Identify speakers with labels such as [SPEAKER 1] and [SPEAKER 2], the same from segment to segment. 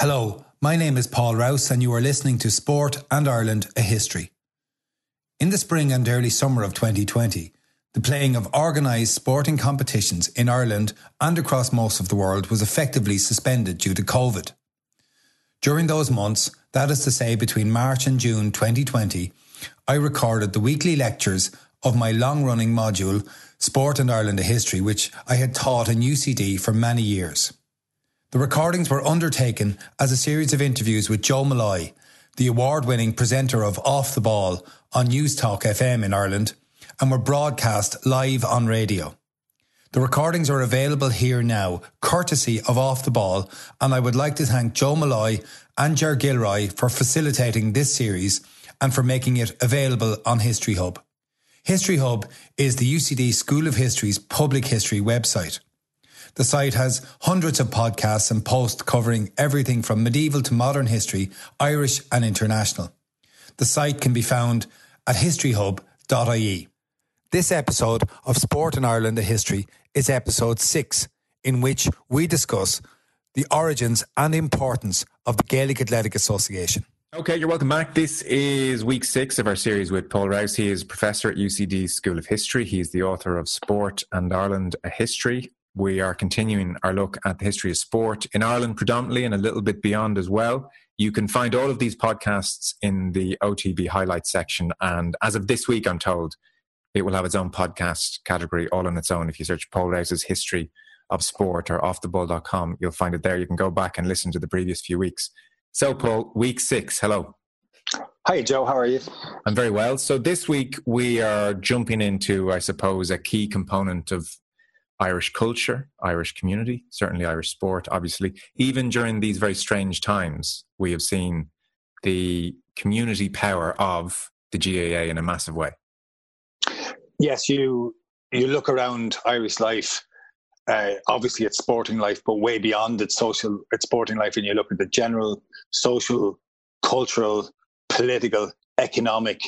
[SPEAKER 1] Hello, my name is Paul Rouse, and you are listening to Sport and Ireland A History. In the spring and early summer of 2020, the playing of organised sporting competitions in Ireland and across most of the world was effectively suspended due to COVID. During those months, that is to say between March and June 2020, I recorded the weekly lectures of my long running module, Sport and Ireland A History, which I had taught in UCD for many years. The recordings were undertaken as a series of interviews with Joe Molloy, the award winning presenter of Off the Ball on News Talk FM in Ireland, and were broadcast live on radio. The recordings are available here now, courtesy of Off the Ball, and I would like to thank Joe Molloy and Ger Gilroy for facilitating this series and for making it available on History Hub. History Hub is the UCD School of History's public history website. The site has hundreds of podcasts and posts covering everything from medieval to modern history, Irish and international. The site can be found at historyhub.ie. This episode of Sport in Ireland A History is episode 6, in which we discuss the origins and importance of the Gaelic Athletic Association.
[SPEAKER 2] Okay, you're welcome back. This is week six of our series with Paul Rouse. He is professor at UCD School of History. He's the author of Sport and Ireland A History, we are continuing our look at the history of sport in Ireland predominantly and a little bit beyond as well. You can find all of these podcasts in the OTB highlights section. And as of this week, I'm told it will have its own podcast category all on its own. If you search Paul Rouse's history of sport or offtheball.com, you'll find it there. You can go back and listen to the previous few weeks. So, Paul, week six, hello.
[SPEAKER 3] Hi, Joe. How are you?
[SPEAKER 2] I'm very well. So, this week we are jumping into, I suppose, a key component of Irish culture, Irish community, certainly Irish sport, obviously. Even during these very strange times, we have seen the community power of the GAA in a massive way.
[SPEAKER 3] Yes, you you look around Irish life. Uh, obviously, it's sporting life, but way beyond its social, its sporting life. And you look at the general social, cultural, political, economic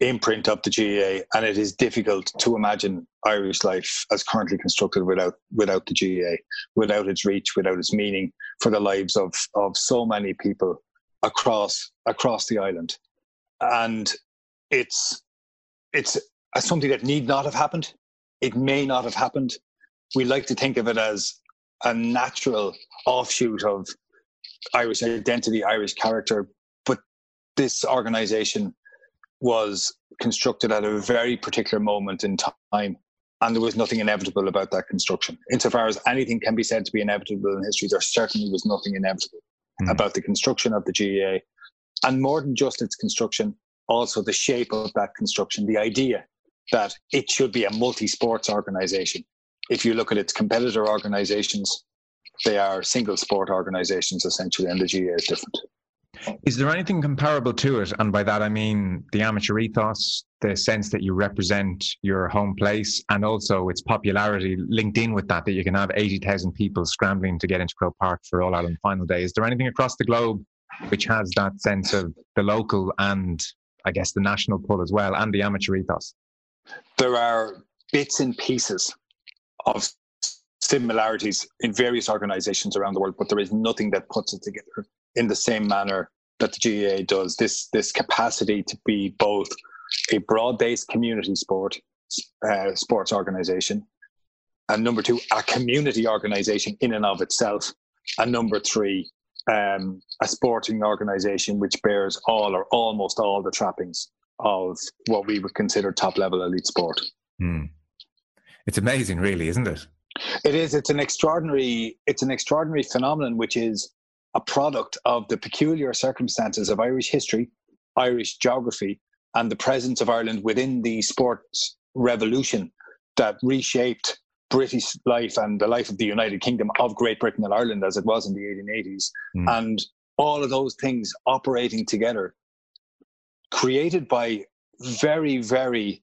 [SPEAKER 3] imprint of the GAA, and it is difficult to imagine Irish life as currently constructed without without the GAA, without its reach, without its meaning for the lives of of so many people across across the island, and it's it's something that need not have happened. It may not have happened. We like to think of it as a natural offshoot of Irish identity, Irish character, but this organization was constructed at a very particular moment in time and there was nothing inevitable about that construction. Insofar as anything can be said to be inevitable in history, there certainly was nothing inevitable mm. about the construction of the GAA. And more than just its construction, also the shape of that construction, the idea that it should be a multi sports organization. If you look at its competitor organizations, they are single sport organizations essentially, and the GAA is different.
[SPEAKER 2] Is there anything comparable to it? And by that I mean the amateur ethos, the sense that you represent your home place, and also its popularity linked in with that, that you can have 80,000 people scrambling to get into Croke Park for All Ireland final day. Is there anything across the globe which has that sense of the local and I guess the national pull as well, and the amateur ethos?
[SPEAKER 3] There are bits and pieces of similarities in various organizations around the world, but there is nothing that puts it together in the same manner that the GAA does. This this capacity to be both a broad-based community sport uh, sports organization, and number two, a community organization in and of itself, and number three, um, a sporting organization which bears all or almost all the trappings of what we would consider top-level elite sport. Hmm.
[SPEAKER 2] It's amazing, really, isn't it?
[SPEAKER 3] It is. It's an extraordinary. It's an extraordinary phenomenon, which is a product of the peculiar circumstances of Irish history, Irish geography, and the presence of Ireland within the sports revolution that reshaped British life and the life of the United Kingdom of Great Britain and Ireland as it was in the 1880s. Mm. And all of those things operating together, created by very, very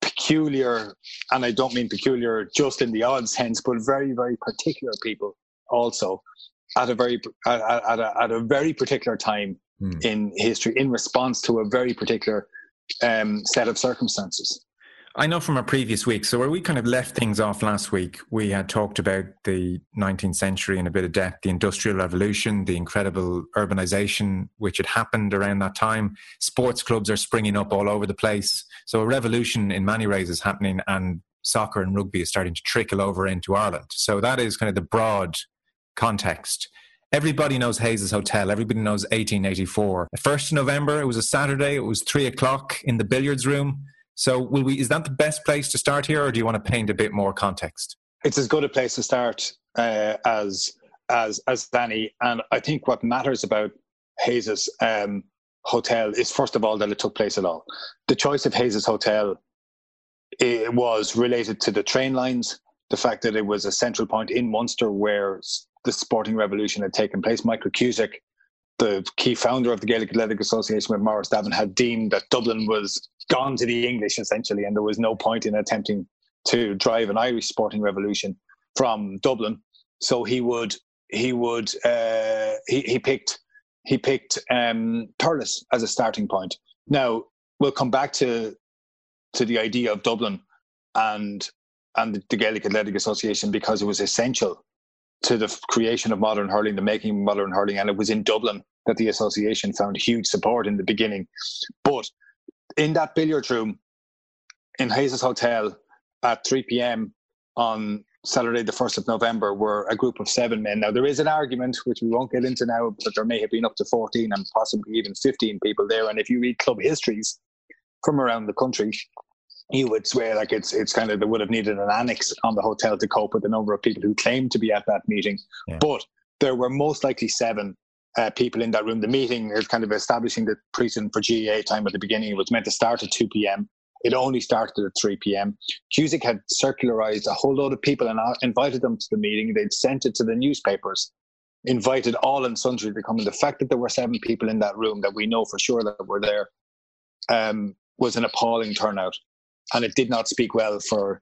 [SPEAKER 3] peculiar, and I don't mean peculiar just in the odd sense, but very, very particular people also at a very at, at, a, at a very particular time mm. in history in response to a very particular um, set of circumstances.
[SPEAKER 2] I know from our previous week, so where we kind of left things off last week, we had talked about the 19th century in a bit of depth, the Industrial Revolution, the incredible urbanization which had happened around that time. Sports clubs are springing up all over the place. So a revolution in many ways is happening, and soccer and rugby is starting to trickle over into Ireland. So that is kind of the broad context. Everybody knows Hayes' Hotel. Everybody knows 1884. The 1st of November, it was a Saturday. It was three o'clock in the billiards room so, will we? Is that the best place to start here, or do you want to paint a bit more context?
[SPEAKER 3] It's as good a place to start uh, as as as any, and I think what matters about Hayes's um, hotel is first of all that it took place at all. The choice of Hayes's hotel it was related to the train lines, the fact that it was a central point in Munster where the sporting revolution had taken place. Michael Cusack the key founder of the Gaelic Athletic Association with Maurice Davin had deemed that Dublin was gone to the English essentially, and there was no point in attempting to drive an Irish sporting revolution from Dublin. So he would he would uh, he he picked he picked um, Thurles as a starting point. Now we'll come back to to the idea of Dublin and and the Gaelic Athletic Association because it was essential to the creation of modern hurling, the making of modern hurling, and it was in Dublin that the association found huge support in the beginning. But in that billiard room in Hayes' Hotel at 3 p.m. on Saturday, the 1st of November, were a group of seven men. Now, there is an argument, which we won't get into now, but there may have been up to 14 and possibly even 15 people there. And if you read club histories from around the country, you would swear like it's it's kind of they would have needed an annex on the hotel to cope with the number of people who claimed to be at that meeting. Yeah. But there were most likely seven uh, people in that room. The meeting is kind of establishing the precedent for GAA time at the beginning. It was meant to start at 2 p.m. It only started at 3 p.m. Cusack had circularized a whole load of people and uh, invited them to the meeting. They'd sent it to the newspapers, invited all and sundry to come. And the fact that there were seven people in that room that we know for sure that were there um, was an appalling turnout and it did not speak well for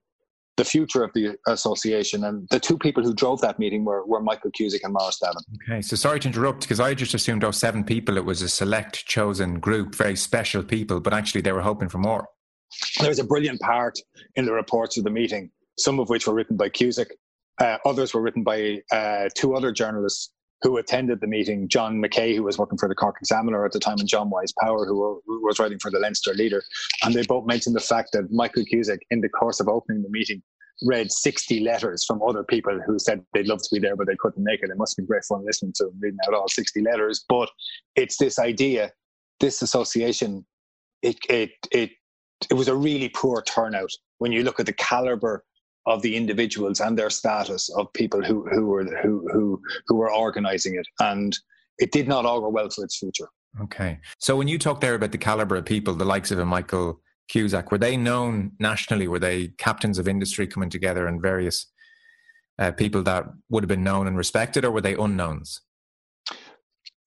[SPEAKER 3] the future of the association. And the two people who drove that meeting were, were Michael Cusack and Maurice Davin.
[SPEAKER 2] Okay, so sorry to interrupt because I just assumed those seven people, it was a select chosen group, very special people, but actually they were hoping for more.
[SPEAKER 3] There was a brilliant part in the reports of the meeting, some of which were written by Cusack. Uh, others were written by uh, two other journalists who attended the meeting, John McKay, who was working for the Cork Examiner at the time, and John Wise Power, who, were, who was writing for the Leinster Leader. And they both mentioned the fact that Michael Cusack, in the course of opening the meeting, read 60 letters from other people who said they'd love to be there, but they couldn't make it. It must be great fun listening to reading out all 60 letters. But it's this idea, this association, it, it, it, it was a really poor turnout when you look at the caliber of the individuals and their status of people who who were who who who were organizing it, and it did not augur well for its future.
[SPEAKER 2] Okay, so when you talk there about the caliber of people, the likes of a Michael Cusack, were they known nationally? Were they captains of industry coming together and various uh, people that would have been known and respected, or were they unknowns?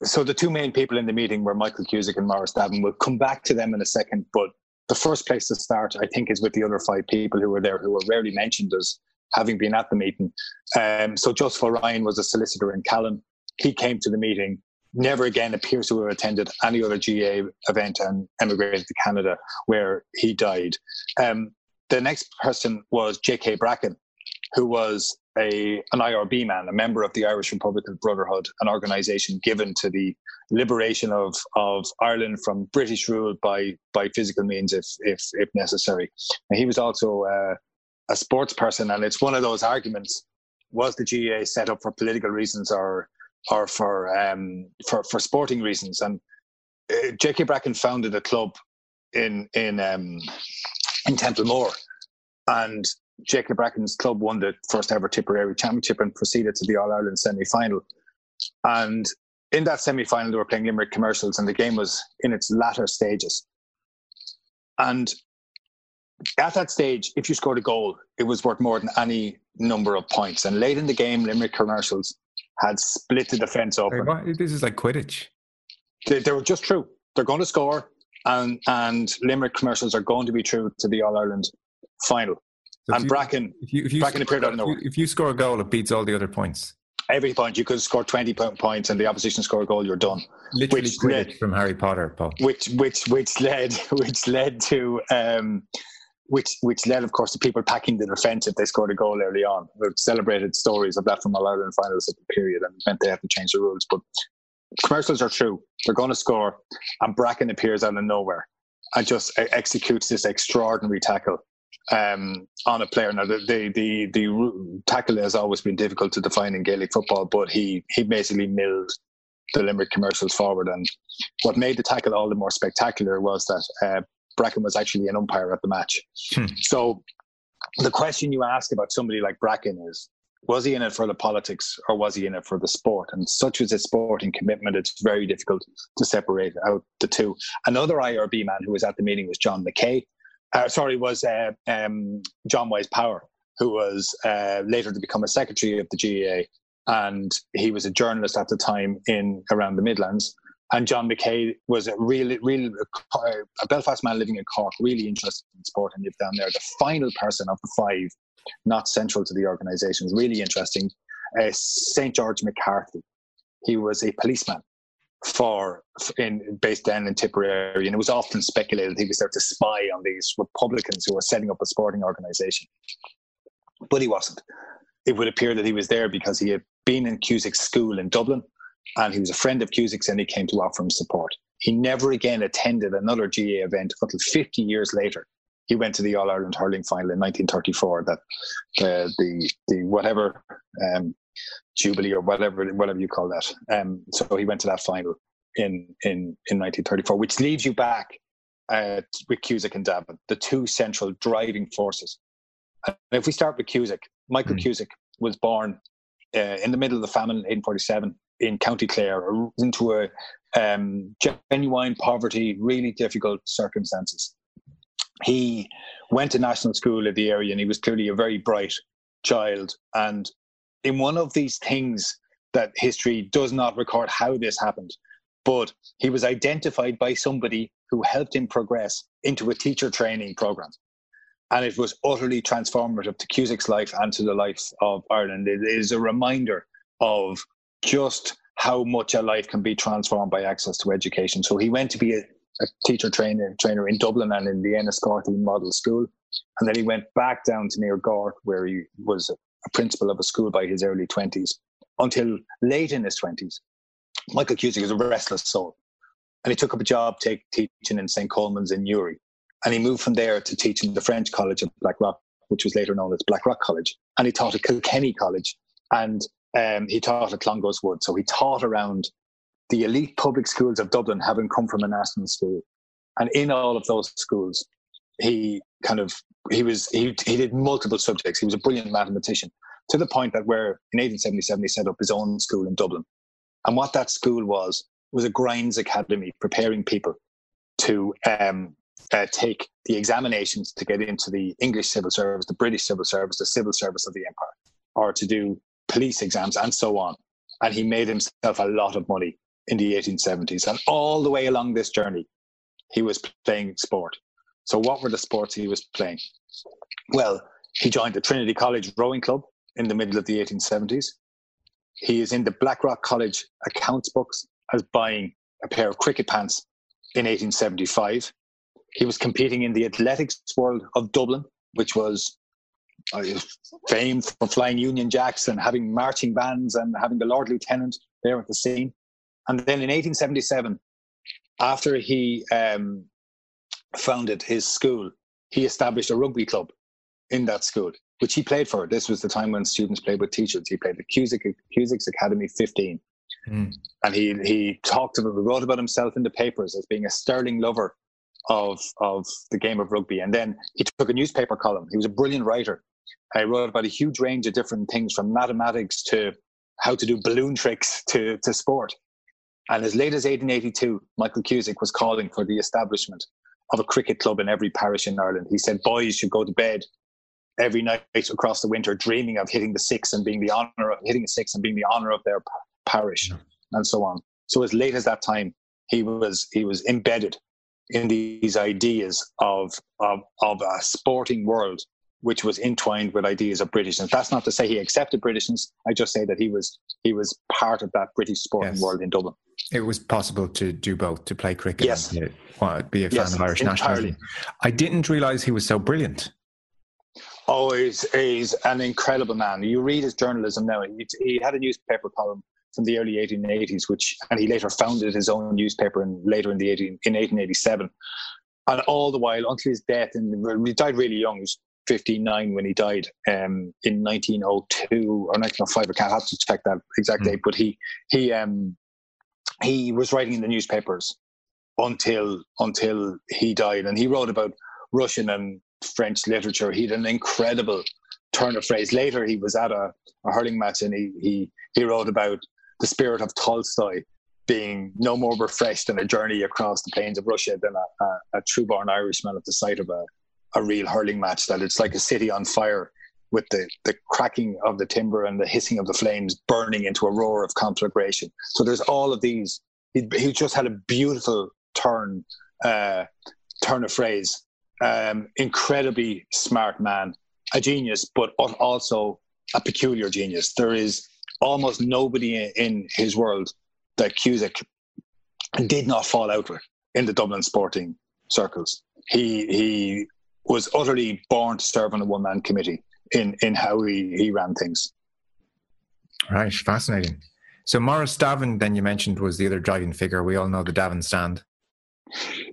[SPEAKER 3] So the two main people in the meeting were Michael Cusack and Maurice Davin. We'll come back to them in a second, but the first place to start, I think, is with the other five people who were there who were rarely mentioned as having been at the meeting. Um, so Joseph O'Ryan was a solicitor in Callan. He came to the meeting, never again appears to have attended any other GAA event and emigrated to Canada where he died. Um, the next person was J.K. Bracken, who was a an IRB man, a member of the Irish Republican Brotherhood, an organisation given to the liberation of of Ireland from British rule by by physical means, if if if necessary. And he was also uh, a sports person, and it's one of those arguments: was the GAA set up for political reasons or or for um, for for sporting reasons? And uh, J.K. Bracken founded a club in in um, in Templemore, and J.K. Bracken's club won the first ever Tipperary Championship and proceeded to the All Ireland semi final. And in that semi final, they were playing Limerick commercials, and the game was in its latter stages. And at that stage, if you scored a goal, it was worth more than any number of points. And late in the game, Limerick commercials had split the defence open.
[SPEAKER 2] This is like Quidditch.
[SPEAKER 3] They, they were just true. They're going to score, and and Limerick commercials are going to be true to the All Ireland final. So and you, Bracken, if you, if you Bracken appeared out of nowhere.
[SPEAKER 2] If you score a goal, it beats all the other points.
[SPEAKER 3] Every point you could score twenty points, and the opposition score a goal, you're done.
[SPEAKER 2] Literally which led, from Harry Potter, Paul.
[SPEAKER 3] Which which which led which led to um, which which led, of course, to people packing the defence if they scored a goal early on. We've celebrated stories of that from All Ireland finals at the period, and meant they had to change the rules. But commercials are true; they're going to score, and Bracken appears out of nowhere and just executes this extraordinary tackle um, on a player. Now, the, the, the the tackle has always been difficult to define in Gaelic football, but he he basically milled the Limerick commercials forward. And what made the tackle all the more spectacular was that uh, Bracken was actually an umpire at the match. Hmm. So the question you ask about somebody like Bracken is, was he in it for the politics or was he in it for the sport? And such was his sporting commitment, it's very difficult to separate out the two. Another IRB man who was at the meeting was John McKay. Uh, sorry, was uh, um, John Wise Power, who was uh, later to become a secretary of the GAA, And he was a journalist at the time in around the Midlands. And John McKay was a really, really a Belfast man living in Cork, really interested in sport and lived down there. The final person of the five, not central to the organisation, was really interesting. Uh, St George McCarthy. He was a policeman for in based down in Tipperary, and it was often speculated he was there to spy on these Republicans who were setting up a sporting organisation. But he wasn't. It would appear that he was there because he had been in Cusack's school in Dublin and he was a friend of Cusack's, and he came to offer him support. He never again attended another GAA event until 50 years later. He went to the All Ireland hurling final in 1934. That uh, the the whatever um, jubilee or whatever whatever you call that. Um, so he went to that final in in in 1934, which leads you back uh, with Cusack and Davin, the two central driving forces. And if we start with Cusack, Michael mm. Cusack was born uh, in the middle of the famine in 1847 in County Clare into a um, genuine poverty, really difficult circumstances. He went to national school in the area and he was clearly a very bright child. And in one of these things that history does not record how this happened, but he was identified by somebody who helped him progress into a teacher training program. And it was utterly transformative to Cusack's life and to the life of Ireland. It is a reminder of just how much a life can be transformed by access to education. So he went to be a, a teacher trainer trainer in Dublin and in the Enniscorthy Model School, and then he went back down to near Gort, where he was a principal of a school by his early twenties until late in his twenties. Michael Cusack is a restless soul, and he took up a job take, teaching in St Colman's in Newry, and he moved from there to teaching the French College of Blackrock, which was later known as Blackrock College, and he taught at Kilkenny College, and um, he taught at Clongowes Wood. So he taught around the elite public schools of Dublin, having come from a national school. And in all of those schools, he kind of he was he he did multiple subjects. He was a brilliant mathematician to the point that where in 1877 he set up his own school in Dublin. And what that school was was a grinds academy, preparing people to um, uh, take the examinations to get into the English civil service, the British civil service, the civil service of the empire, or to do police exams, and so on. And he made himself a lot of money in the 1870s. And all the way along this journey, he was playing sport. So, what were the sports he was playing? Well, he joined the Trinity College Rowing Club in the middle of the 1870s. He is in the Blackrock College accounts books as buying a pair of cricket pants in 1875. He was competing in the athletics world of Dublin, which was uh, famed for flying Union Jacks and having marching bands and having the Lord Lieutenant there at the scene. And then in 1877, after he um, founded his school, he established a rugby club in that school, which he played for. This was the time when students played with teachers. He played at Cusack, Cusack's Academy 15. Mm. And he, he talked about, wrote about himself in the papers as being a sterling lover of, of the game of rugby. And then he took a newspaper column. He was a brilliant writer. I wrote about a huge range of different things from mathematics to how to do balloon tricks to, to sport. And as late as 1882, Michael Cusack was calling for the establishment of a cricket club in every parish in Ireland. He said boys should go to bed every night across the winter dreaming of hitting the six and being the honor of hitting a six and being the honor of their parish yeah. and so on. So as late as that time, he was he was embedded in these ideas of of, of a sporting world which was entwined with ideas of Britishness. That's not to say he accepted Britishness. I just say that he was he was part of that British sporting yes. world in Dublin.
[SPEAKER 2] It was possible to do both, to play cricket
[SPEAKER 3] yes.
[SPEAKER 2] and to, be a fan yes, of Irish nationalism. I didn't realise he was so brilliant.
[SPEAKER 3] Oh, he's, he's an incredible man. You read his journalism now. He, he had a newspaper column from the early 1880s, which and he later founded his own newspaper in later in the 18, in 1887. And all the while, until his death, and he died really young. He was 59 when he died um, in 1902 or 1905. I can't have to check that exact mm. date, but he he um, he was writing in the newspapers until until he died, and he wrote about Russian and French literature. He had an incredible turn of phrase. Later, he was at a, a hurling match, and he he he wrote about the spirit of Tolstoy being no more refreshed than a journey across the plains of Russia than a, a, a true-born Irishman at the sight of a, a real hurling match. That it's like a city on fire with the, the cracking of the timber and the hissing of the flames burning into a roar of conflagration. So there's all of these. He, he just had a beautiful turn, uh, turn of phrase. Um, incredibly smart man, a genius, but also a peculiar genius. There is almost nobody in his world that Cusack did not fall out with in the Dublin sporting circles. He he was utterly born to serve on a one man committee in in how he, he ran things.
[SPEAKER 2] Right, fascinating. So Maurice Davin, then you mentioned, was the other driving figure. We all know the Davin stand.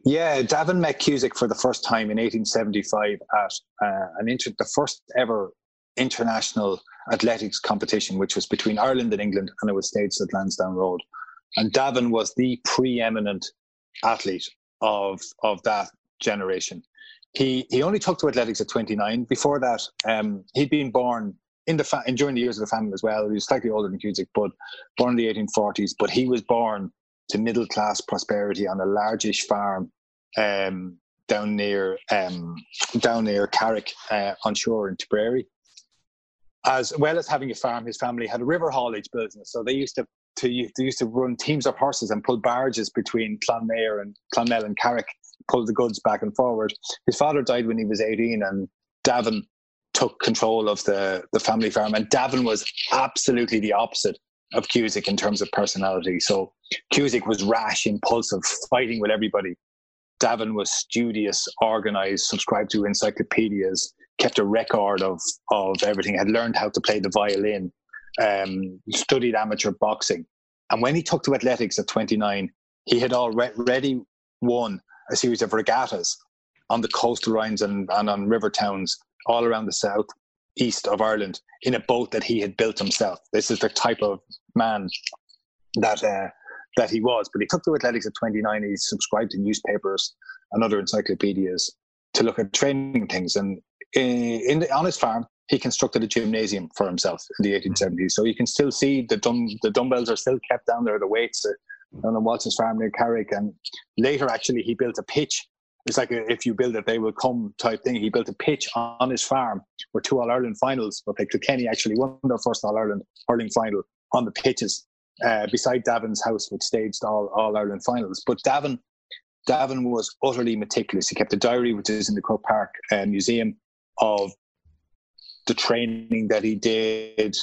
[SPEAKER 3] Yeah, Davin met Cusack for the first time in 1875 at uh, an inter- the first ever international athletics competition, which was between Ireland and England, and it was staged at Lansdowne Road. And Davin was the preeminent athlete of of that generation. He he only took to athletics at 29. Before that, um, he'd been born in the fa- during the years of the famine as well. He was slightly older than Cusack, but born in the 1840s. But he was born to middle class prosperity on a largish farm um, down near um, down near Carrick uh, on Suir in Tipperary. As well as having a farm, his family had a river haulage business. So they used to to they used to run teams of horses and pull barges between Clonmare and Clonmel and Carrick, pull the goods back and forward. His father died when he was 18, and Davin took control of the, the family farm. And Davin was absolutely the opposite of Cusack in terms of personality. So Cusack was rash, impulsive, fighting with everybody. Davin was studious, organized, subscribed to encyclopedias, kept a record of, of everything, had learned how to play the violin, um, studied amateur boxing. And when he took to athletics at 29, he had already won a series of regattas on the coastal lines and, and on river towns all around the south east of Ireland in a boat that he had built himself. This is the type of man that uh, that he was. But he took to athletics at 29. He subscribed to newspapers and other encyclopedias to look at training things. And in, in the, on his farm, he constructed a gymnasium for himself in the 1870s. So you can still see the dumb, the dumbbells are still kept down there, the weights uh, on Waltz's farm near Carrick. And later, actually, he built a pitch. It's like a, if you build it, they will come type thing. He built a pitch on his farm where two All Ireland finals were played. Kilkenny actually won their first All Ireland hurling final on the pitches uh, beside Davin's house, which staged all All Ireland finals. But Davin, Davin was utterly meticulous. He kept a diary, which is in the Croke Park uh, Museum, of the training that he did.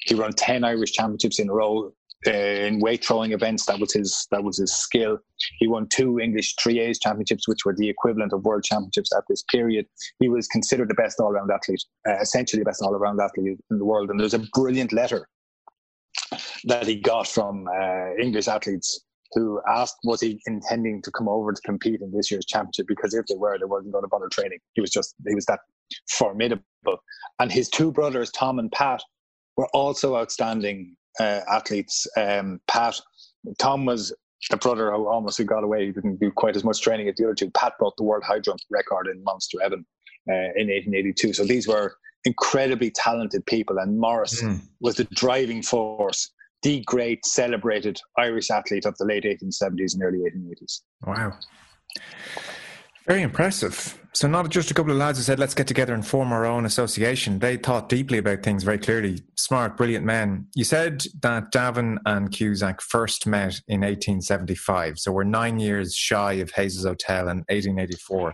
[SPEAKER 3] He ran ten Irish championships in a row uh, in weight throwing events. That was his that was his skill. He won two English three A's championships, which were the equivalent of world championships at this period. He was considered the best all round athlete, uh, essentially the best all around athlete in the world. And there's a brilliant letter that he got from uh, English athletes who asked was he intending to come over to compete in this year's championship because if they were they wasn't going to bother training he was just he was that formidable and his two brothers tom and pat were also outstanding uh, athletes um, pat tom was the brother who almost got away he didn't do quite as much training as the other two pat broke the world high jump record in Munster Even uh, in 1882 so these were incredibly talented people and Maurice mm. was the driving force the great celebrated Irish athlete of the late 1870s and early 1880s.
[SPEAKER 2] Wow. Very impressive. So, not just a couple of lads who said, let's get together and form our own association. They thought deeply about things very clearly. Smart, brilliant men. You said that Davin and Cusack first met in 1875. So, we're nine years shy of Hayes's Hotel in 1884.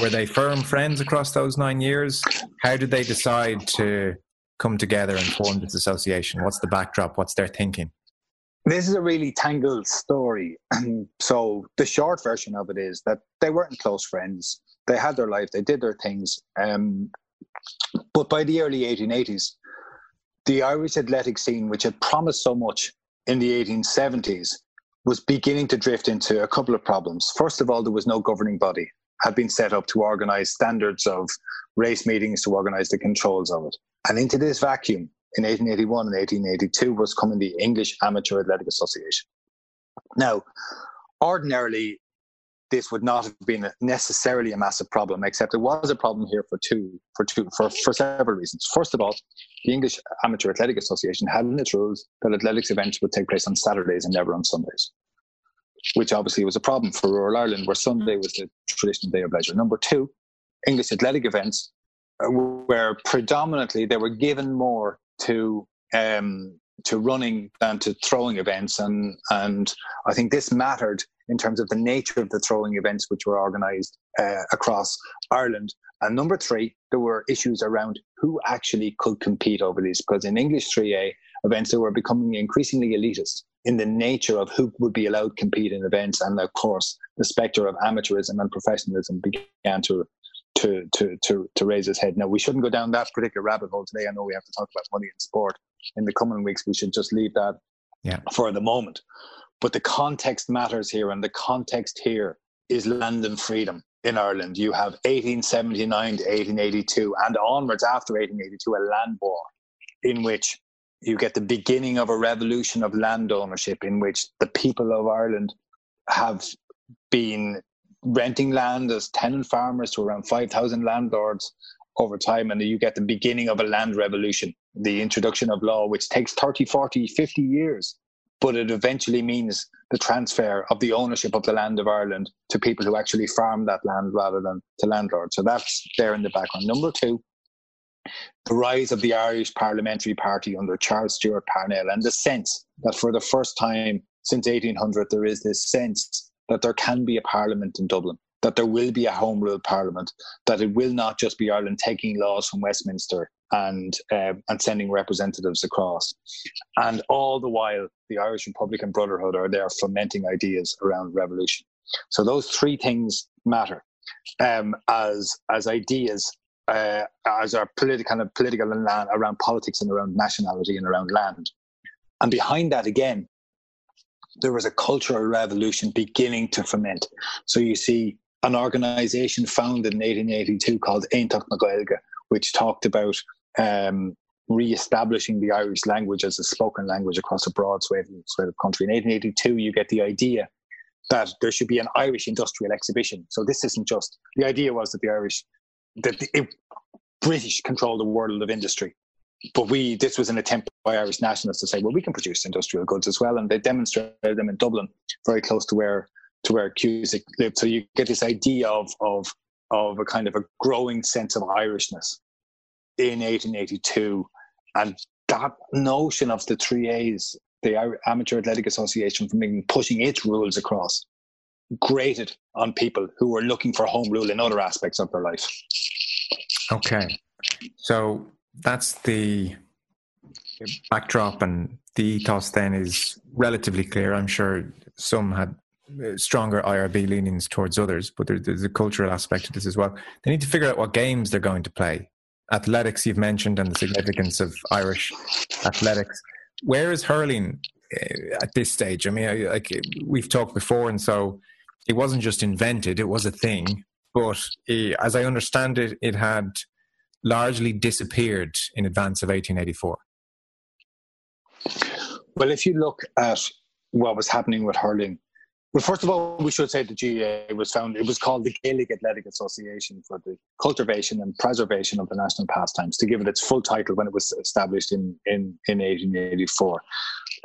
[SPEAKER 2] were they firm friends across those nine years? How did they decide to come together and form this association? What's the backdrop? What's their thinking?
[SPEAKER 3] This is a really tangled story. so the short version of it is that they weren't close friends. They had their life, they did their things. Um, but by the early 1880s, the Irish athletic scene, which had promised so much in the 1870s, was beginning to drift into a couple of problems. First of all, there was no governing body had been set up to organize standards of race meetings to organize the controls of it. And into this vacuum in 1881 and 1882 was coming the English Amateur Athletic Association. Now, ordinarily, this would not have been necessarily a massive problem, except it was a problem here for two, for two, for, for several reasons. First of all, the English Amateur Athletic Association had in its rules that athletics events would take place on Saturdays and never on Sundays which obviously was a problem for rural Ireland, where Sunday was the traditional day of leisure. Number two, English athletic events, uh, were predominantly they were given more to um, to running than to throwing events, and and I think this mattered in terms of the nature of the throwing events which were organised uh, across Ireland. And number three, there were issues around who actually could compete over these, because in English 3A events they were becoming increasingly elitist in the nature of who would be allowed to compete in events. And of course, the spectre of amateurism and professionalism began to to to to to raise his head. Now we shouldn't go down that particular rabbit hole today. I know we have to talk about money in sport in the coming weeks. We should just leave that
[SPEAKER 2] yeah.
[SPEAKER 3] for the moment. But the context matters here, and the context here is land and freedom in Ireland. You have 1879 to 1882, and onwards after 1882, a land war in which you get the beginning of a revolution of land ownership in which the people of Ireland have been renting land as tenant farmers to around 5,000 landlords over time. And you get the beginning of a land revolution, the introduction of law, which takes 30, 40, 50 years. But it eventually means the transfer of the ownership of the land of Ireland to people who actually farm that land rather than to landlords. So that's there in the background. Number two, the rise of the Irish Parliamentary Party under Charles Stewart Parnell and the sense that for the first time since 1800 there is this sense that there can be a parliament in Dublin, that there will be a home rule parliament, that it will not just be Ireland taking laws from Westminster and uh, and sending representatives across, and all the while the Irish Republican Brotherhood are there fomenting ideas around revolution. So those three things matter um, as as ideas uh, as our political kind of political and land around politics and around nationality and around land. And behind that again, there was a cultural revolution beginning to ferment. So you see an organization founded in 1882 called Aontacht na Gaeilge, which talked about um, re-establishing the Irish language as a spoken language across a broad swathe of country. In 1882, you get the idea that there should be an Irish industrial exhibition. So this isn't just the idea was that the Irish that the British control the world of industry. But we, this was an attempt by Irish nationalists to say, well, we can produce industrial goods as well, and they demonstrated them in Dublin, very close to where to where Cusack lived. So you get this idea of of of a kind of a growing sense of Irishness in 1882, and that notion of the three A's, the Amateur Athletic Association, from England pushing its rules across, grated on people who were looking for home rule in other aspects of their life.
[SPEAKER 2] Okay. So that's the backdrop and the ethos then is relatively clear. I'm sure some had uh, stronger IRB leanings towards others, but there's a cultural aspect to this as well. They need to figure out what games they're going to play. Athletics, you've mentioned, and the significance of Irish athletics. Where is hurling uh, at this stage? I mean, like we've talked before, and so it wasn't just invented; it was a thing. But uh, as I understand it, it had largely disappeared in advance of 1884.
[SPEAKER 3] Well, if you look at what was happening with hurling, well, first of all, we should say the GAA was founded. It was called the Gaelic Athletic Association for the Cultivation and Preservation of the National Pastimes, to give it its full title when it was established in, in, in 1884.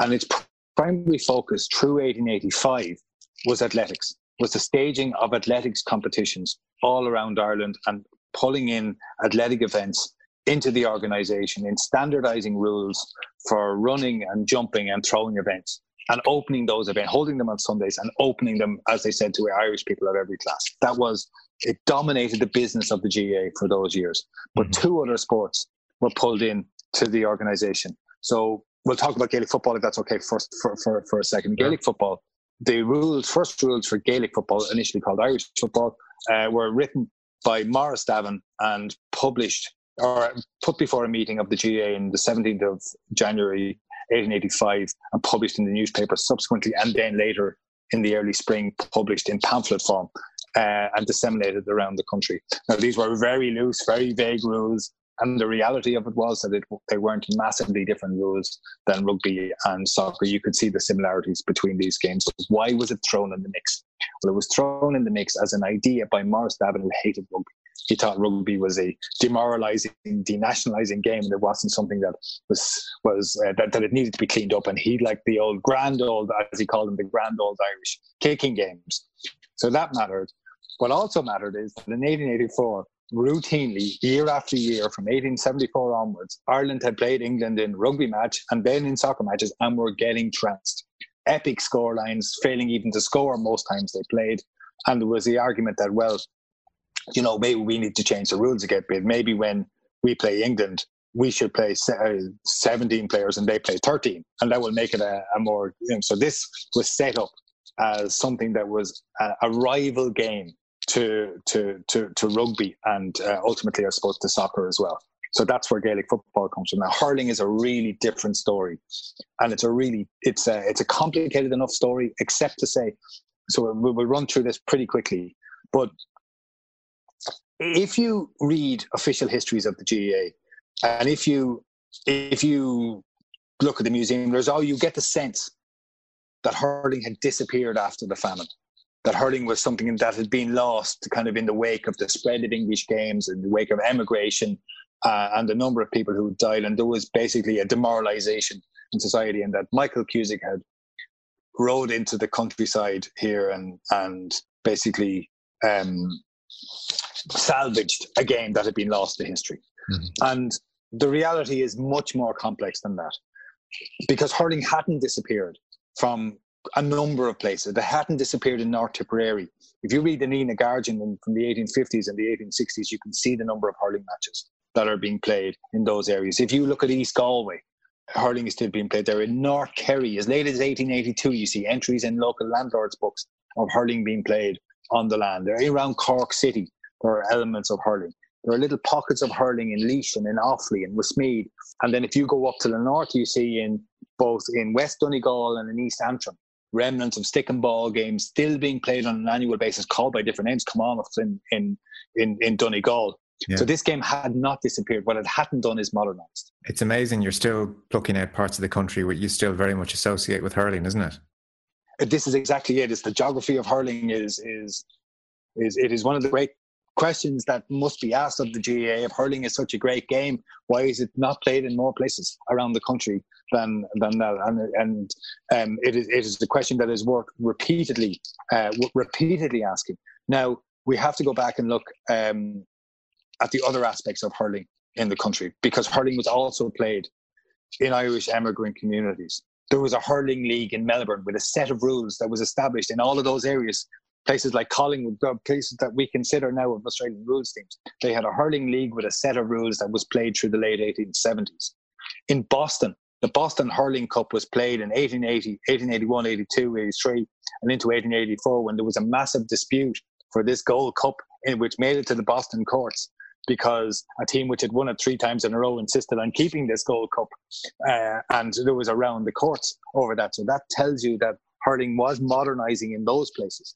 [SPEAKER 3] And its primary focus through 1885 was athletics was the staging of athletics competitions all around Ireland and pulling in athletic events into the organization in standardizing rules for running and jumping and throwing events. and opening those events, holding them on Sundays and opening them, as they said, to Irish people at every class. That was, it dominated the business of the GAA for those years. But mm-hmm. two other sports were pulled in to the organisation. So we'll talk about Gaelic football if that's okay first for, for, for a second. Gaelic football, the rules, first rules for Gaelic football, initially called Irish football, uh, were written by Maurice Davin and published or put before a meeting of the GAA in the 17th of January 1885 and published in the newspaper subsequently, and then later in the early spring published in pamphlet form uh, and disseminated around the country. Now, these were very loose, very vague rules. And the reality of it was that it, they weren't massively different rules than rugby and soccer. You could see the similarities between these games. Why was it thrown in the mix? Well, it was thrown in the mix as an idea by Maurice Davin, who hated rugby he thought rugby was a demoralising, denationalising game, and it wasn't something that was was uh, that, that it needed to be cleaned up. And he liked the old grand old, as he called them, the grand old Irish kicking games. So that mattered. What also mattered is that in 1884, routinely, year after year, from 1874 onwards, Ireland had played England in rugby match and then in soccer matches, and were getting trounced. Epic score lines, failing even to score most times they played. And there was the argument that, well, you know, maybe we need to change the rules a bit. Maybe when we play England, we should play uh, 17 players and they play 13, and that will make it a, a more. You know, so this was set up as something that was a, a rival game to to to, to rugby and uh, ultimately, I suppose, to soccer as well. So that's where Gaelic football comes from. Now, hurling is a really different story, and it's a really it's a it's a complicated enough story, except to say. So we'll, we'll run through this pretty quickly, but if you read official histories of the GAA, and if you if you look at the museum, there's all you get the sense that hurling had disappeared after the famine. That hurling was something that had been lost, kind of in the wake of the spread of English games, in the wake of emigration, uh, and the number of people who died, and there was basically a demoralisation in society, and that Michael Cusack had rode into the countryside here and and basically um, salvaged a game that had been lost to history. Mm-hmm. And the reality is much more complex than that because hurling hadn't disappeared from a number of places. They hadn't disappeared in North Tipperary. If you read the Nenagh Guardian from the 1850s and the 1860s, you can see the number of hurling matches that are being played in those areas. If you look at East Galway, hurling is still being played there. In North Kerry, as late as 1882, you see entries in local landlords' books of hurling being played on the land. They're around Cork City there are elements of hurling. There are little pockets of hurling in Laois and in Offaly and Westmeath. And then if you go up to the north, you see in both in West Donegal and in East Antrim, remnants of stick and ball games still being played on an annual basis, called by different names, Commonwealth in, in, in, in Donegal. Yeah. So this game had not disappeared. What it hadn't done is modernized.
[SPEAKER 2] It's amazing you're still plucking out parts of the country where you still very much associate with hurling, isn't it?
[SPEAKER 3] This is exactly it. It's the geography of hurling is is is it is one of the great questions that must be asked of the GAA if hurling is such a great game, why is it not played in more places around the country than than that? And and um, it is it is the question that is worth repeatedly uh, repeatedly asking. Now we have to go back and look um, at the other aspects of hurling in the country because hurling was also played in Irish emigrant communities. There was a hurling league in Melbourne with a set of rules that was established in all of those areas places like Collingwood, places that we consider now of Australian rules teams, they had a hurling league with a set of rules that was played through the late 1870s. In Boston, the Boston Hurling Cup was played in 1880, 1881, 82, 83, and into 1884 when there was a massive dispute for this Gold Cup, in which made it to the Boston courts because a team which had won it three times in a row insisted on keeping this Gold Cup, uh, and there was around the courts over that. So that tells you that hurling was modernising in those places.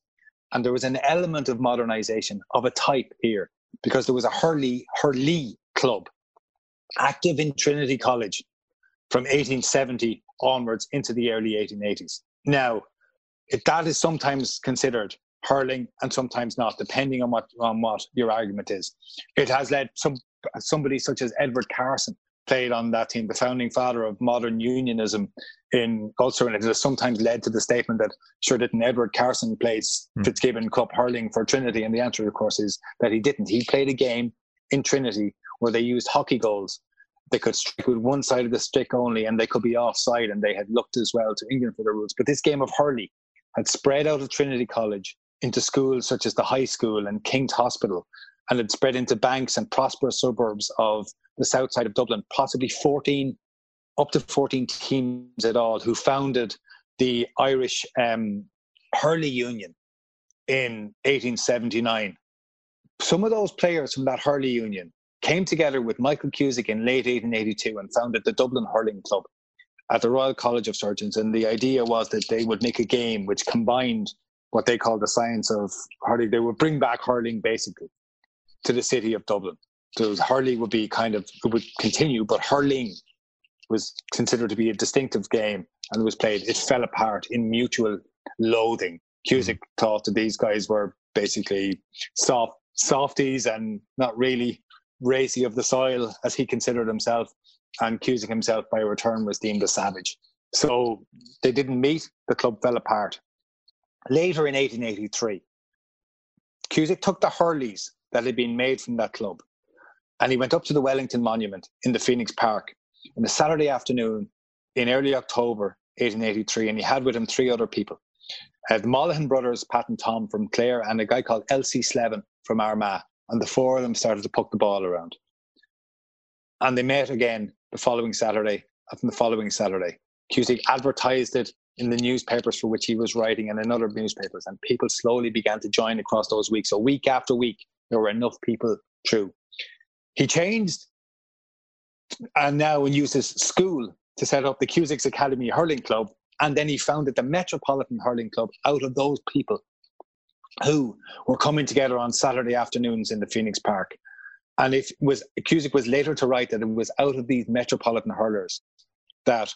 [SPEAKER 3] And there was an element of modernization of a type here because there was a Hurley, Hurley club active in Trinity College from 1870 onwards into the early 1880s. Now, that is sometimes considered hurling and sometimes not, depending on what on what your argument is. It has led some somebody such as Edward Carson played on that team, the founding father of modern unionism in Ulster, and it has sometimes led to the statement that sure didn't Edward Carson play mm. Fitzgibbon Cup hurling for Trinity, and the answer, of course, is that he didn't. He played a game in Trinity where they used hockey goals they could strike with one side of the stick only, and they could be offside, and they had looked as well to England for the rules. But this game of hurley had spread out of Trinity College into schools such as the high school and King's Hospital, and it spread into banks and prosperous suburbs of the south side of Dublin, possibly 14, up to 14 teams at all, who founded the Irish um, Hurley Union in 1879. Some of those players from that Hurley Union came together with Michael Cusack in late 1882 and founded the Dublin Hurling Club at the Royal College of Surgeons. And the idea was that they would make a game which combined what they called the science of hurling. They would bring back hurling basically to the city of Dublin. So hurling would be kind of, it would continue, but hurling was considered to be a distinctive game and was played. It fell apart in mutual loathing. Cusack mm-hmm. thought that these guys were basically soft softies and not really racy of the soil as he considered himself, and Cusack himself by return was deemed a savage. So they didn't meet, the club fell apart. Later in 1883, Cusack took the Hurleys that had been made from that club and he went up to the Wellington Monument in the Phoenix Park on a Saturday afternoon in early October 1883, and he had with him three other people. Uh, the Molyneux brothers, Pat and Tom from Clare, and a guy called L.C. Slevin from Armagh and the four of them started to puck the ball around. And they met again the following Saturday and the following Saturday. Cusack advertised it in the newspapers for which he was writing and in other newspapers, and people slowly began to join across those weeks. So week after week, there were enough people through. He changed and now uses school to set up the Cusack's Academy Hurling Club, and then he founded the Metropolitan Hurling Club out of those people who were coming together on Saturday afternoons in the Phoenix Park. And it was Cusack was later to write that it was out of these metropolitan hurlers that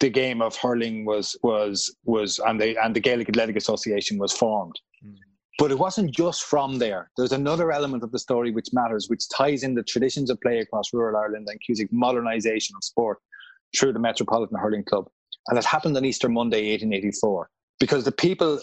[SPEAKER 3] the game of hurling was was was and the and the Gaelic Athletic Association was formed. Mm. But it wasn't just from there. There's another element of the story which matters, which ties in the traditions of play across rural Ireland and Cusack modernisation of sport through the Metropolitan Hurling Club. And it happened on Easter Monday, 1884. Because the people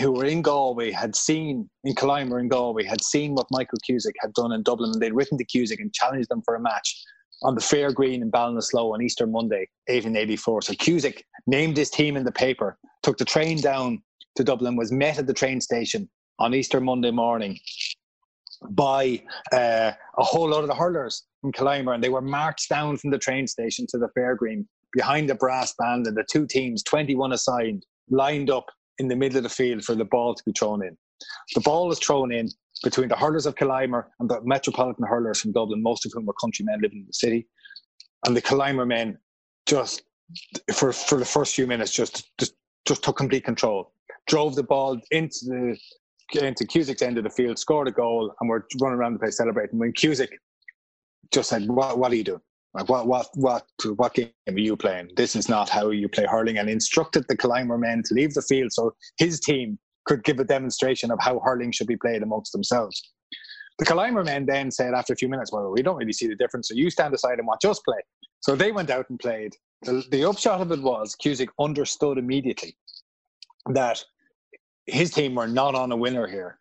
[SPEAKER 3] who were in Galway had seen in Killimor in Galway had seen what Michael Cusack had done in Dublin, and they'd written to Cusack and challenged them for a match on the Fair Green in Ballinasloe on Easter Monday, 1884. So Cusack named his team in the paper, took the train down to Dublin, was met at the train station on Easter Monday morning by uh, a whole lot of the hurlers from Killimor, and they were marched down from the train station to the Fair Green behind the brass band, and the two teams, 21 assigned, lined up in the middle of the field for the ball to be thrown in. The ball was thrown in between the hurlers of Killimor and the metropolitan hurlers from Dublin, most of whom were countrymen living in the city. And the Killimor men just, for, for the first few minutes, just, just, just took complete control, drove the ball into the into Cusack's end of the field, scored a goal, and we're running around the place celebrating. When Cusack just said, "What, what are you doing? Like, what, what, what, what game are you playing? This is not how you play hurling. And instructed the Killima men to leave the field so his team could give a demonstration of how hurling should be played amongst themselves. The Killimor men then said after a few minutes, well, we don't really see the difference. So you stand aside and watch us play. So they went out and played. The, the upshot of it was Cusack understood immediately that his team were not on a winner here.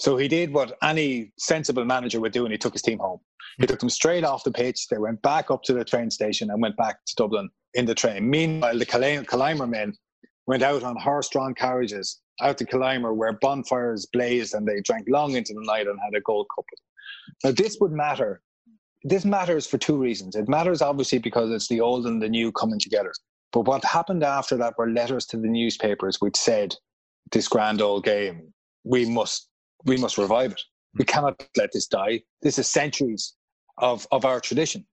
[SPEAKER 3] So he did what any sensible manager would do and he took his team home. He took them straight off the pitch. They went back up to the train station and went back to Dublin in the train. Meanwhile, the Killimor men went out on horse-drawn carriages out to Killimor where bonfires blazed and they drank long into the night and had a gold cup. Now, this would matter. This matters for two reasons. It matters obviously because it's the old and the new coming together. But what happened after that were letters to the newspapers which said, "This grand old game, we must, we must revive it. We cannot let this die. This is centuries of, of our tradition.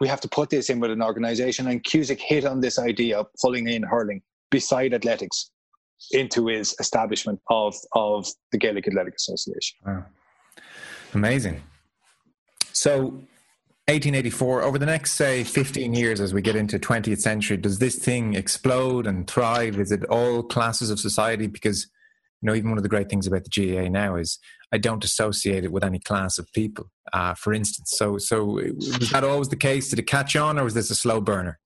[SPEAKER 3] We have to put this in with an organization. And Cusack hit on this idea of pulling in hurling beside athletics into his establishment of, of the Gaelic Athletic Association. Wow.
[SPEAKER 2] Amazing. So 1884 over the next say 15 years as we get into 20th century does this thing explode and thrive is it all classes of society because you know even one of the great things about the GAA now is I don't associate it with any class of people, uh, for instance. So, so was that always the case? Did it catch on, or was this a slow burner?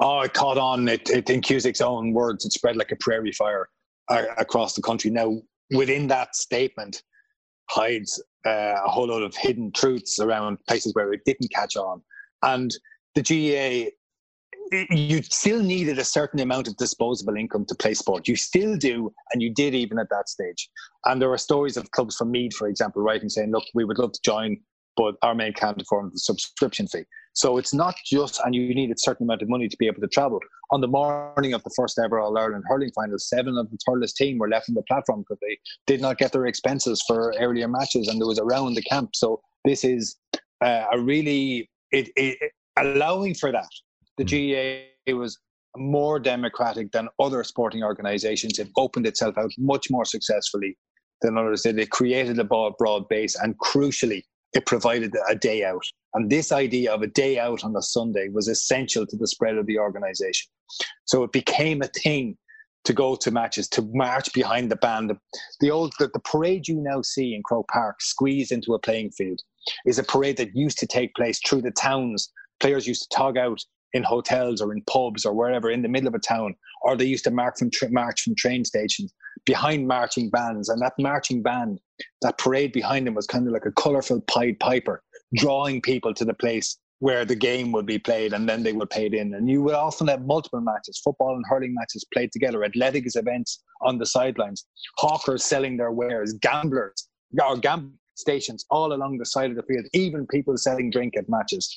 [SPEAKER 3] Oh, it caught on. It, it in Cusack's own words, it spread like a prairie fire uh, across the country. Now, within that statement, hides uh, a whole lot of hidden truths around places where it didn't catch on. And the GAA, you still needed a certain amount of disposable income to play sport. You still do, and you did even at that stage. And there are stories of clubs from Meath, for example, writing saying, "Look, we would love to join, but our main can't afford the subscription fee." So it's not just, and you need a certain amount of money to be able to travel. On the morning of the first ever All Ireland hurling final, seven of the Thurles team were left on the platform because they did not get their expenses for earlier matches, and there was around the camp. So this is uh, a really it, it, allowing for that the GAA was more democratic than other sporting organisations. It opened itself out much more successfully than others did. It created a broad base, and crucially, it provided a day out. And this idea of a day out on a Sunday was essential to the spread of the organisation. So it became a thing to go to matches, to march behind the band. The old the, the parade you now see in Croke Park, squeezed into a playing field, is a parade that used to take place through the towns. Players used to tog out in hotels or in pubs or wherever in the middle of a town, or they used to march from tra- march from train stations behind marching bands, and that marching band, that parade behind them was kind of like a colourful Pied Piper, drawing people to the place where the game would be played, and then they would pay it in. And you would often have multiple matches, football and hurling matches played together, athletics events on the sidelines, hawkers selling their wares, gamblers or gambling stations all along the side of the field, even people selling drink at matches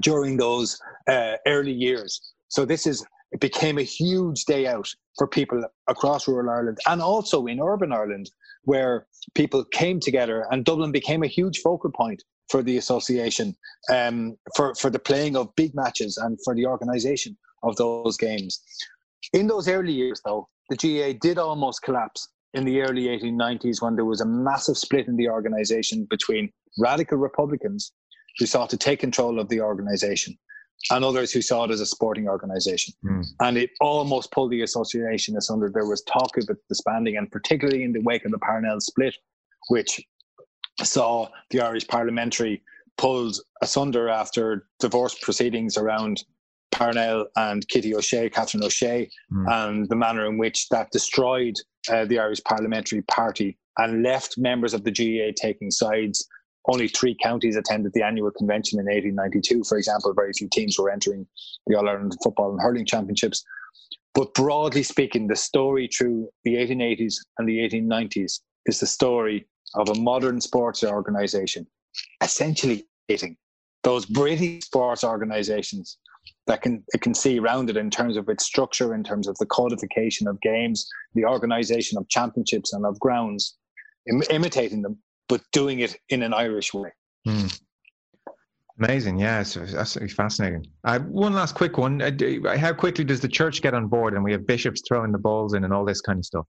[SPEAKER 3] during those uh, early years. So this is it became a huge day out for people across rural Ireland and also in urban Ireland, where people came together, and Dublin became a huge focal point for the association um, for for the playing of big matches and for the organisation of those games. In those early years, though, the GAA did almost collapse in the early 1890s when there was a massive split in the organisation between radical Republicans who sought to take control of the organization and others who saw it as a sporting organization. Mm. And it almost pulled the association asunder. There was talk of it disbanding, and particularly in the wake of the Parnell split, which saw the Irish parliamentary pulled asunder after divorce proceedings around Parnell and Kitty O'Shea, Catherine O'Shea, mm. and the manner in which that destroyed uh, the Irish Parliamentary Party and left members of the GAA taking sides only three counties attended the annual convention in 1892, for example. Very few teams were entering the All Ireland Football and Hurling Championships. But broadly speaking, the story through the 1880s and the 1890s is the story of a modern sports organisation essentially hitting those British sports organisations that can it can see around it in terms of its structure, in terms of the codification of games, the organisation of championships and of grounds, Im- imitating them but doing it in an Irish way. Mm.
[SPEAKER 2] Amazing, yeah, it's absolutely fascinating. Uh, one last quick one: uh, How quickly does the church get on board? And we have bishops throwing the balls in and all this kind of stuff.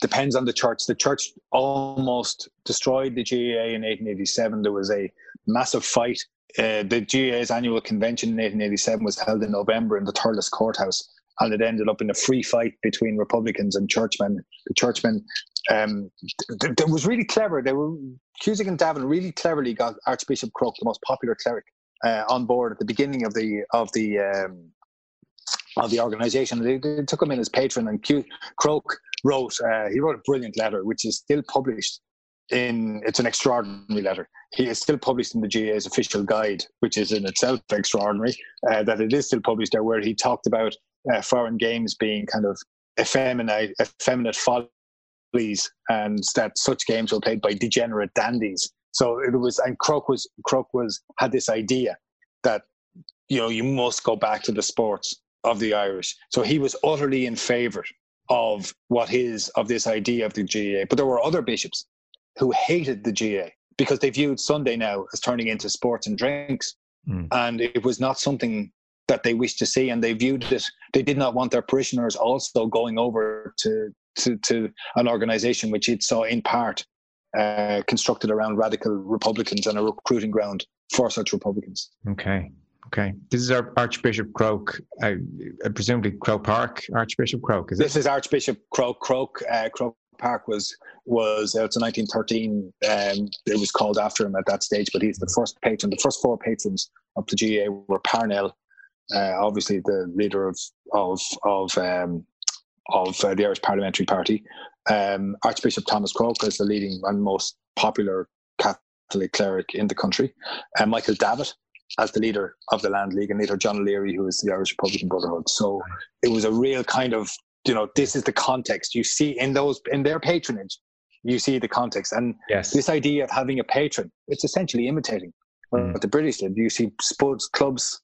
[SPEAKER 3] Depends on the church. The church almost destroyed the GAA in 1887. There was a massive fight. Uh, the GAA's annual convention in 1887 was held in November in the Thurles Courthouse, and it ended up in a free fight between Republicans and churchmen. The churchmen um, th- th- was really clever. They were Cusack and Davin really cleverly got Archbishop Croke, the most popular cleric, uh, on board at the beginning of the of the um, of the organisation. They, they, took him in as patron, and Q- wrote uh, he wrote a brilliant letter, which is still published in. It's an extraordinary letter. He is still published in the GA's official guide, which is in itself extraordinary. Uh, that it is still published there, where he talked about uh, foreign games being kind of effeminate, effeminate folly and that such games were played by degenerate dandies. So it was, and Croke was Croke was had this idea that you know you must go back to the sports of the Irish. So he was utterly in favour of what his of this idea of the GAA. But there were other bishops who hated the GAA because they viewed Sunday now as turning into sports and drinks, mm. and it was not something that they wished to see, and they viewed it. They did not want their parishioners also going over to to, to an organization which it saw in part uh, constructed around radical Republicans and a recruiting ground for such Republicans.
[SPEAKER 2] Okay. Okay. This is our Archbishop Croke, uh, presumably Croke Park, Archbishop Croke, is
[SPEAKER 3] This is Archbishop Croke. Croke, uh, Croke Park was was uh, it's 1913. Um, it was called after him at that stage, but he's the first patron. The first four patrons of the GAA were Parnell, uh, obviously the leader of of of um, of uh, the Irish Parliamentary Party. Um, Archbishop Thomas Croke is the leading and most popular Catholic cleric in the country. Uh, Michael Davitt as the leader of the Land League and leader John O'Leary, who is the Irish Republican Brotherhood. So it was a real kind of, you know, this is the context you see in those in their patronage. You see the context, and
[SPEAKER 2] yes.
[SPEAKER 3] this idea of having a patron, it's essentially imitating mm. what the British did. You see sports clubs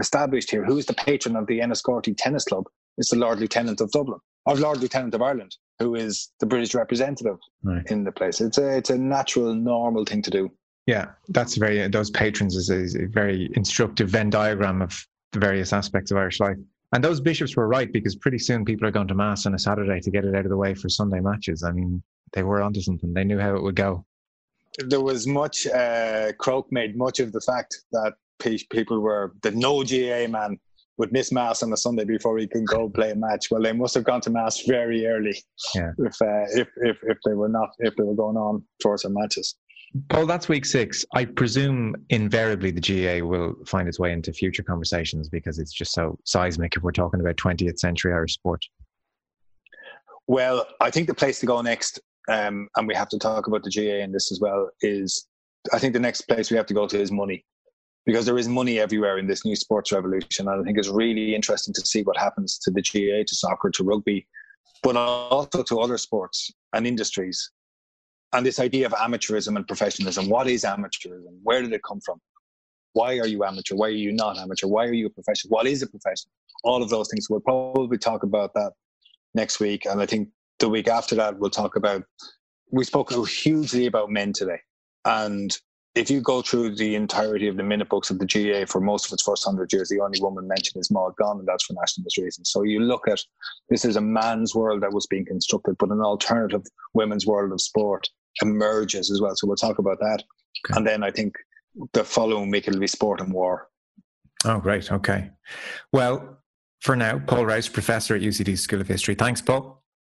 [SPEAKER 3] established here. Who is the patron of the Enniscorthy Tennis Club? It's the Lord Lieutenant of Dublin, or Lord Lieutenant of Ireland, who is the British representative right. in the place. It's a it's a natural, normal thing to do.
[SPEAKER 2] Yeah, that's very those patrons is a, is a very instructive Venn diagram of the various aspects of Irish life. And those bishops were right because pretty soon people are going to mass on a Saturday to get it out of the way for Sunday matches. I mean, they were onto something. They knew how it would go.
[SPEAKER 3] There was much. Uh, Croke made much of the fact that people were the no GA man would miss mass on a Sunday before he could go play a match. Well, they must have gone to mass very early
[SPEAKER 2] yeah.
[SPEAKER 3] if, uh, if if if they were not if they were going on for some matches.
[SPEAKER 2] Paul, that's week six. I presume invariably the GA will find its way into future conversations because it's just so seismic if we're talking about 20th century Irish sport.
[SPEAKER 3] Well, I think the place to go next, um, and we have to talk about the GA in this as well, is I think the next place we have to go to is money because there is money everywhere in this new sports revolution. And I think it's really interesting to see what happens to the GAA, to soccer, to rugby, but also to other sports and industries and this idea of amateurism and professionalism. What is amateurism? Where did it come from? Why are you amateur? Why are you not amateur? Why are you a professional? What is a profession? All of those things. We'll probably talk about that next week. And I think the week after that, we'll talk about, we spoke hugely about men today. And if you go through the entirety of the minute books of the GA for most of its first hundred years, the only woman mentioned is Maud Gonne, and that's for nationalist reasons. So you look at this is a man's world that was being constructed, but an alternative women's world of sport emerges as well. So we'll talk about that. Okay. And then I think the following week it'll be sport and war.
[SPEAKER 2] Oh, great. Okay. Well, for now, Paul Rouse, professor at UCD School of History. Thanks, Paul.